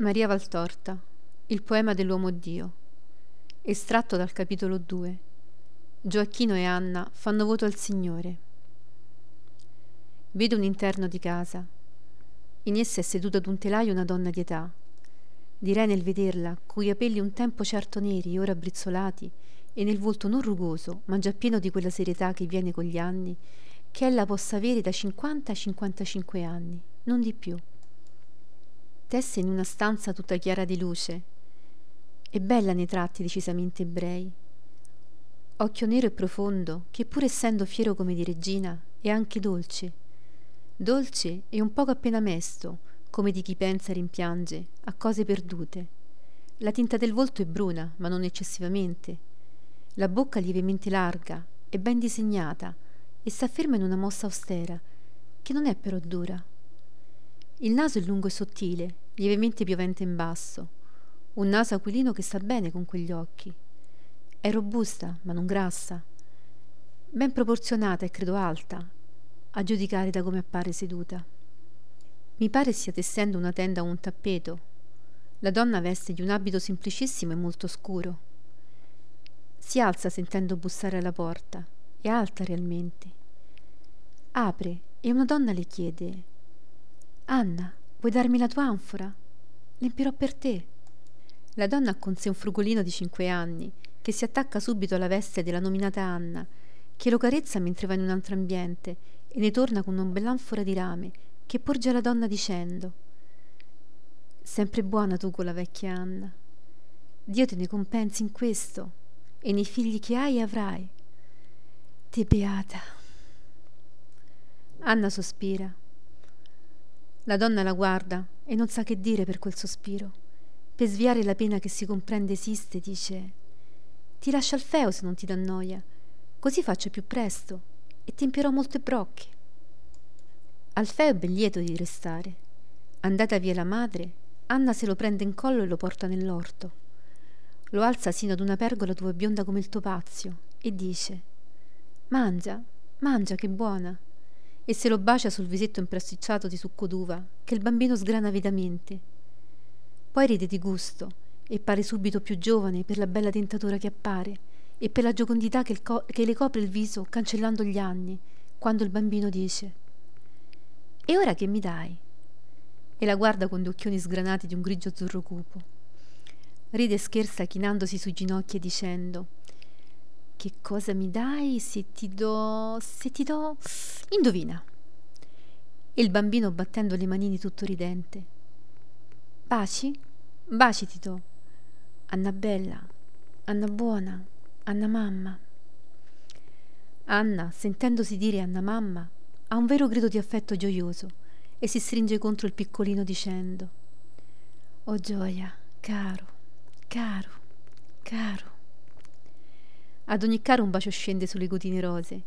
Maria Valtorta, il poema dell'uomo Dio, estratto dal capitolo 2. Gioacchino e Anna fanno voto al Signore. Vedo un interno di casa. In essa è seduta ad un telaio una donna di età. Direi nel vederla, coi capelli un tempo certo neri, ora brizzolati, e nel volto non rugoso, ma già pieno di quella serietà che viene con gli anni, che ella possa avere da 50 a 55 anni, non di più tesse in una stanza tutta chiara di luce e bella nei tratti decisamente ebrei. Occhio nero e profondo, che pur essendo fiero come di regina, è anche dolce. Dolce e un poco appena mesto, come di chi pensa e rimpiange, a cose perdute. La tinta del volto è bruna, ma non eccessivamente. La bocca lievemente larga, è ben disegnata e s'afferma in una mossa austera, che non è però dura. Il naso è lungo e sottile, lievemente piovente in basso, un naso aquilino che sta bene con quegli occhi. È robusta, ma non grassa, ben proporzionata e credo alta, a giudicare da come appare seduta. Mi pare stia tessendo una tenda o un tappeto. La donna veste di un abito semplicissimo e molto scuro. Si alza sentendo bussare alla porta, è alta realmente. Apre e una donna le chiede Anna, vuoi darmi la tua anfora? L'empirò per te. La donna ha con sé un frugolino di cinque anni, che si attacca subito alla veste della nominata Anna, che lo carezza mentre va in un altro ambiente e ne torna con un bell'anfora di rame che porge alla donna dicendo Sempre buona tu con la vecchia Anna. Dio te ne compensi in questo e nei figli che hai avrai. Te beata. Anna sospira la donna la guarda e non sa che dire per quel sospiro. Per sviare la pena che si comprende esiste, dice: Ti lascio al feo se non ti dà noia, così faccio più presto e ti empierò molte brocche. Alfeo è ben lieto di restare. Andata via la madre, Anna se lo prende in collo e lo porta nell'orto. Lo alza sino ad una pergola è bionda come il topazio e dice: Mangia, mangia che buona e se lo bacia sul visetto imprasticciato di succo d'uva che il bambino sgrana avidamente. Poi ride di gusto e pare subito più giovane per la bella dentatura che appare e per la giocondità che, co- che le copre il viso cancellando gli anni, quando il bambino dice E ora che mi dai? E la guarda con gli occhioni sgranati di un grigio azzurro cupo. Ride e scherza chinandosi sui ginocchi e dicendo che cosa mi dai se ti do... se ti do... Indovina. E il bambino battendo le manini tutto ridente. Baci? Baci ti do. Anna bella, Anna buona, Anna mamma. Anna, sentendosi dire Anna mamma, ha un vero grido di affetto gioioso e si stringe contro il piccolino dicendo Oh gioia, caro, caro, caro. Ad ogni caro un bacio scende sulle gotine rose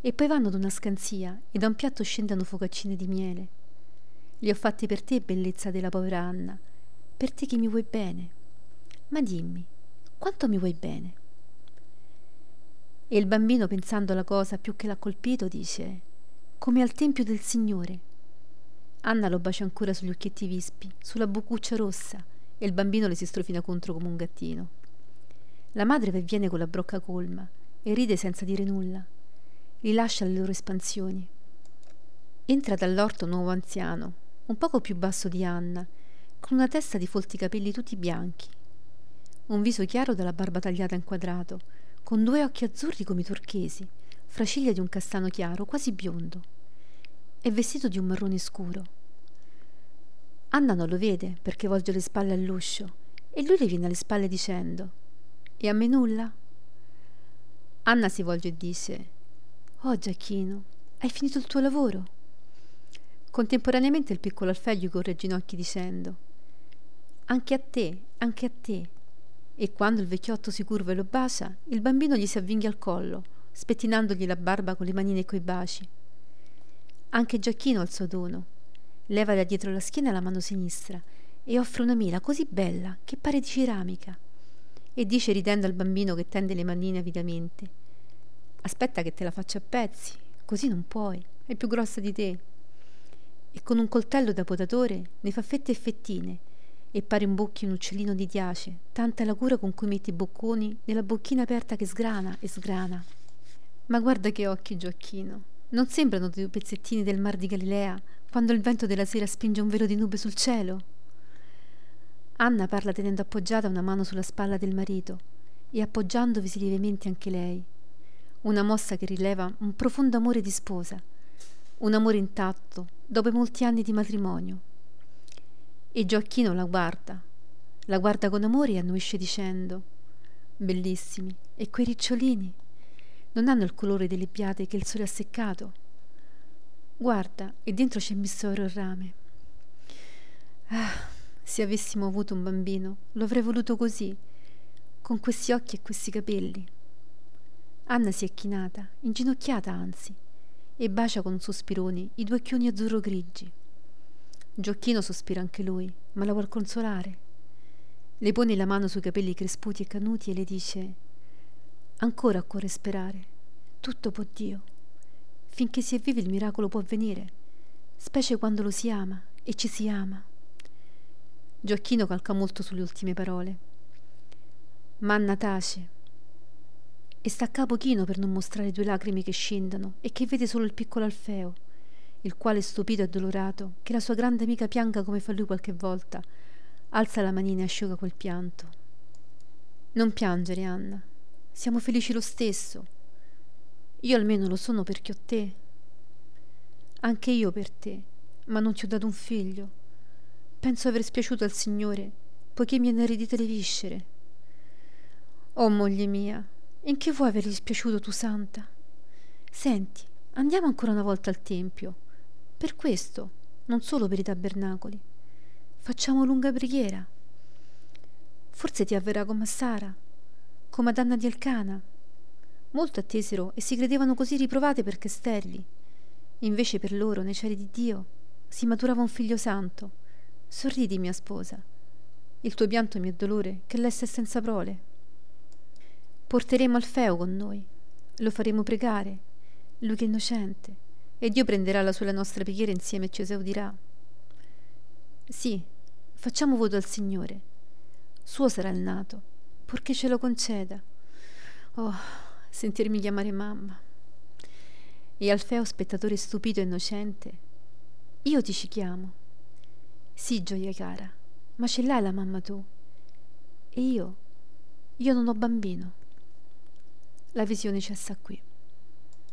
e poi vanno ad una scanzia e da un piatto scendono focaccine di miele. Li ho fatti per te, bellezza della povera Anna, per te che mi vuoi bene. Ma dimmi, quanto mi vuoi bene? E il bambino, pensando alla cosa più che l'ha colpito, dice: Come al tempio del Signore. Anna lo bacia ancora sugli occhietti vispi, sulla boccuccia rossa, e il bambino le si strofina contro come un gattino. La madre viene con la brocca colma e ride senza dire nulla. Li lascia alle loro espansioni. Entra dall'orto un nuovo anziano, un poco più basso di Anna, con una testa di folti capelli tutti bianchi, un viso chiaro dalla barba tagliata in quadrato, con due occhi azzurri come i turchesi, fra ciglia di un castano chiaro, quasi biondo. È vestito di un marrone scuro. Anna non lo vede perché volge le spalle all'uscio e lui le viene alle spalle dicendo e a me nulla? Anna si volge e dice Oh Giacchino, hai finito il tuo lavoro? Contemporaneamente il piccolo Alfeo gli corre ai ginocchi dicendo Anche a te, anche a te. E quando il vecchiotto si curva e lo bacia, il bambino gli si avvinghia al collo, spettinandogli la barba con le manine e coi baci. Anche Giacchino ha il suo dono. Leva da dietro la schiena la mano sinistra e offre una mela così bella che pare di ceramica e dice ridendo al bambino che tende le manine avidamente aspetta che te la faccio a pezzi così non puoi è più grossa di te e con un coltello da potatore ne fa fette e fettine e pare imbocchi un uccellino di diace, tanta la cura con cui metti i bocconi nella bocchina aperta che sgrana e sgrana. Ma guarda che occhi, Gioacchino. Non sembrano due pezzettini del mar di Galilea quando il vento della sera spinge un velo di nube sul cielo? Anna parla tenendo appoggiata una mano sulla spalla del marito e appoggiandovi lievemente anche lei. Una mossa che rileva un profondo amore di sposa, un amore intatto dopo molti anni di matrimonio e Gioacchino la guarda, la guarda con amore e annuisce dicendo Bellissimi, e quei ricciolini non hanno il colore delle biate che il sole ha seccato. Guarda, e dentro c'è messo oro il rame. Ah, se avessimo avuto un bambino, lo avrei voluto così, con questi occhi e questi capelli. Anna si è chinata, inginocchiata anzi, e bacia con sospironi i due occhioni azzurro-grigi. Gioacchino sospira anche lui, ma la vuol consolare. Le pone la mano sui capelli cresputi e canuti e le dice Ancora occorre sperare. Tutto può Dio. Finché si è vivi il miracolo può avvenire, specie quando lo si ama e ci si ama. Gioacchino calca molto sulle ultime parole. Manna tace e sta a capo chino per non mostrare due lacrime che scendono e che vede solo il piccolo Alfeo il quale, stupito e addolorato, che la sua grande amica pianga come fa lui qualche volta, alza la manina e asciuga quel pianto. Non piangere, Anna. Siamo felici lo stesso. Io almeno lo sono perché ho te. Anche io per te, ma non ti ho dato un figlio. Penso aver spiaciuto al Signore, poiché mi hanno eredite le viscere. Oh moglie mia, in che vuoi avergli spiaciuto tu santa? Senti, andiamo ancora una volta al Tempio per questo, non solo per i tabernacoli. Facciamo lunga preghiera. Forse ti avverrà come Sara, come ad Anna di Elcana. Molto attesero e si credevano così riprovate perché sterili. Invece per loro, nei cieli di Dio, si maturava un figlio santo. Sorridi, mia sposa. Il tuo pianto mio dolore, che l'esse senza prole. Porteremo Alfeo con noi. Lo faremo pregare. Lui che è innocente e Dio prenderà la sua la nostra preghiera insieme e ci esaudirà. Sì, facciamo voto al Signore. Suo sarà il nato, purché ce lo conceda. Oh, sentirmi chiamare mamma. E Alfeo, spettatore stupito e innocente, io ti ci chiamo. Sì, gioia cara, ma ce l'hai la mamma tu. E io, io non ho bambino. La visione cessa qui.